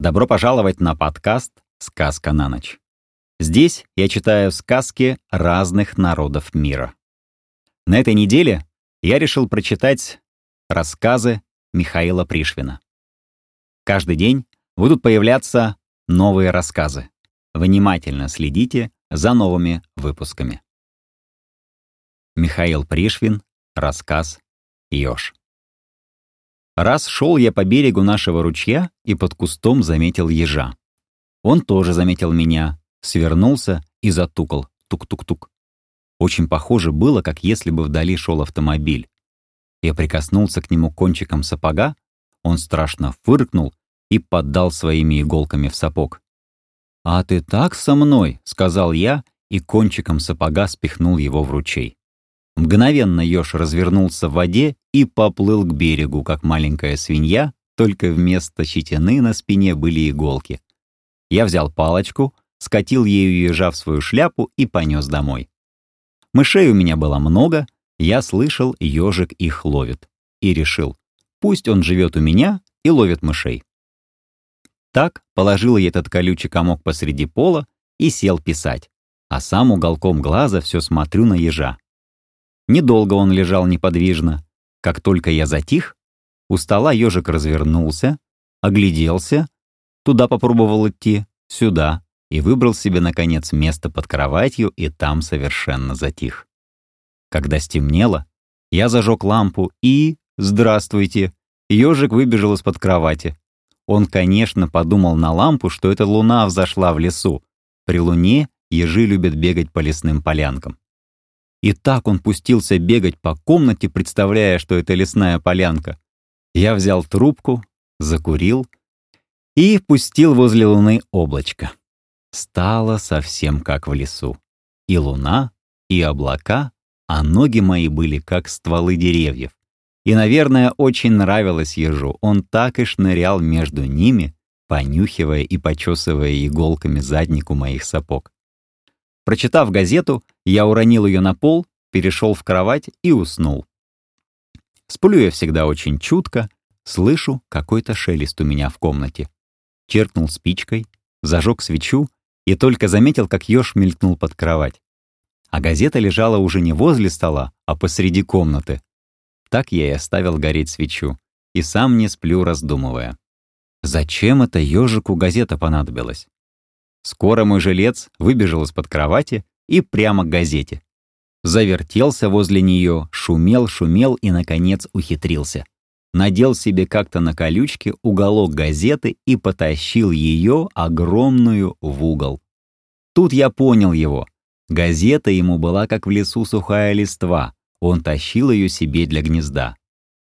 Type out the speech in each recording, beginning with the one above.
Добро пожаловать на подкаст «Сказка на ночь». Здесь я читаю сказки разных народов мира. На этой неделе я решил прочитать рассказы Михаила Пришвина. Каждый день будут появляться новые рассказы. Внимательно следите за новыми выпусками. Михаил Пришвин, рассказ «Ёж». Раз шел я по берегу нашего ручья и под кустом заметил ежа. Он тоже заметил меня, свернулся и затукал. Тук-тук-тук. Очень похоже было, как если бы вдали шел автомобиль. Я прикоснулся к нему кончиком сапога, он страшно фыркнул и поддал своими иголками в сапог. «А ты так со мной?» — сказал я, и кончиком сапога спихнул его в ручей. Мгновенно еж развернулся в воде и поплыл к берегу, как маленькая свинья, только вместо щетины на спине были иголки. Я взял палочку, скатил ею ежа в свою шляпу и понес домой. Мышей у меня было много, я слышал, ежик их ловит. И решил, пусть он живет у меня и ловит мышей. Так положил я этот колючий комок посреди пола и сел писать, а сам уголком глаза все смотрю на ежа. Недолго он лежал неподвижно. Как только я затих, у стола ежик развернулся, огляделся, туда попробовал идти, сюда, и выбрал себе, наконец, место под кроватью, и там совершенно затих. Когда стемнело, я зажег лампу и... Здравствуйте! Ежик выбежал из-под кровати. Он, конечно, подумал на лампу, что это луна взошла в лесу. При луне ежи любят бегать по лесным полянкам. И так он пустился бегать по комнате, представляя, что это лесная полянка. Я взял трубку, закурил и пустил возле луны облачко. Стало совсем как в лесу. И луна, и облака, а ноги мои были как стволы деревьев. И, наверное, очень нравилось ежу. Он так и шнырял между ними, понюхивая и почесывая иголками заднику моих сапог. Прочитав газету, я уронил ее на пол, перешел в кровать и уснул. Сплю я всегда очень чутко, слышу какой-то шелест у меня в комнате. Черкнул спичкой, зажег свечу и только заметил, как еж мелькнул под кровать. А газета лежала уже не возле стола, а посреди комнаты. Так я и оставил гореть свечу, и сам не сплю, раздумывая. Зачем это ежику газета понадобилась? Скоро мой жилец выбежал из-под кровати и прямо к газете. Завертелся возле нее, шумел, шумел и, наконец, ухитрился. Надел себе как-то на колючке уголок газеты и потащил ее, огромную, в угол. Тут я понял его. Газета ему была как в лесу сухая листва, он тащил ее себе для гнезда.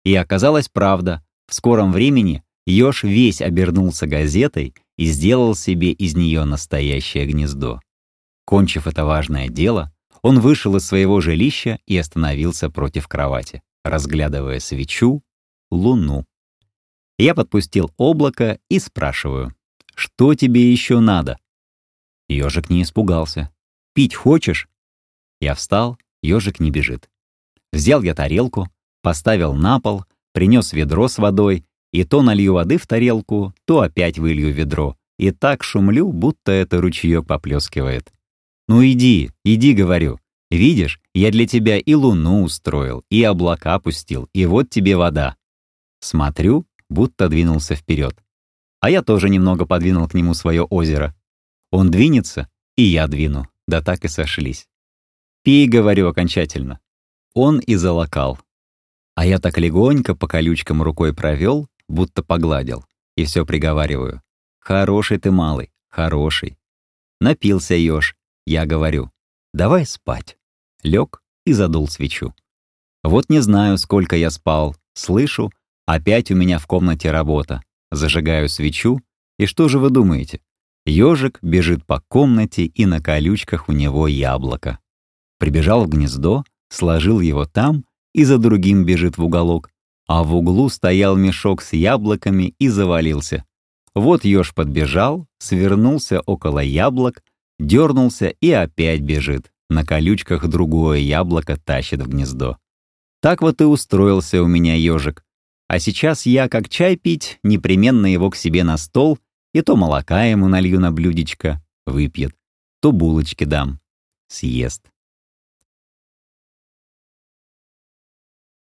И оказалась правда, в скором времени еж весь обернулся газетой и сделал себе из нее настоящее гнездо. Кончив это важное дело, он вышел из своего жилища и остановился против кровати, разглядывая свечу, луну. Я подпустил облако и спрашиваю, «Что тебе еще надо?» Ежик не испугался. «Пить хочешь?» Я встал, ежик не бежит. Взял я тарелку, поставил на пол, принес ведро с водой и то налью воды в тарелку, то опять вылью ведро. И так шумлю, будто это ручеёк поплескивает. «Ну иди, иди», — говорю. «Видишь, я для тебя и луну устроил, и облака пустил, и вот тебе вода». Смотрю, будто двинулся вперед. А я тоже немного подвинул к нему свое озеро. Он двинется, и я двину, да так и сошлись. «Пей», — говорю окончательно. Он и залокал. А я так легонько по колючкам рукой провел, будто погладил, и все приговариваю. «Хороший ты, малый, хороший». Напился еж, я говорю, «Давай спать». Лег и задул свечу. Вот не знаю, сколько я спал, слышу, опять у меня в комнате работа. Зажигаю свечу, и что же вы думаете? Ёжик бежит по комнате, и на колючках у него яблоко. Прибежал в гнездо, сложил его там и за другим бежит в уголок, а в углу стоял мешок с яблоками и завалился. Вот еж подбежал, свернулся около яблок, дернулся и опять бежит. На колючках другое яблоко тащит в гнездо. Так вот и устроился у меня ежик. А сейчас я, как чай пить, непременно его к себе на стол И то молока ему налью на блюдечко, выпьет, то булочки дам, съест.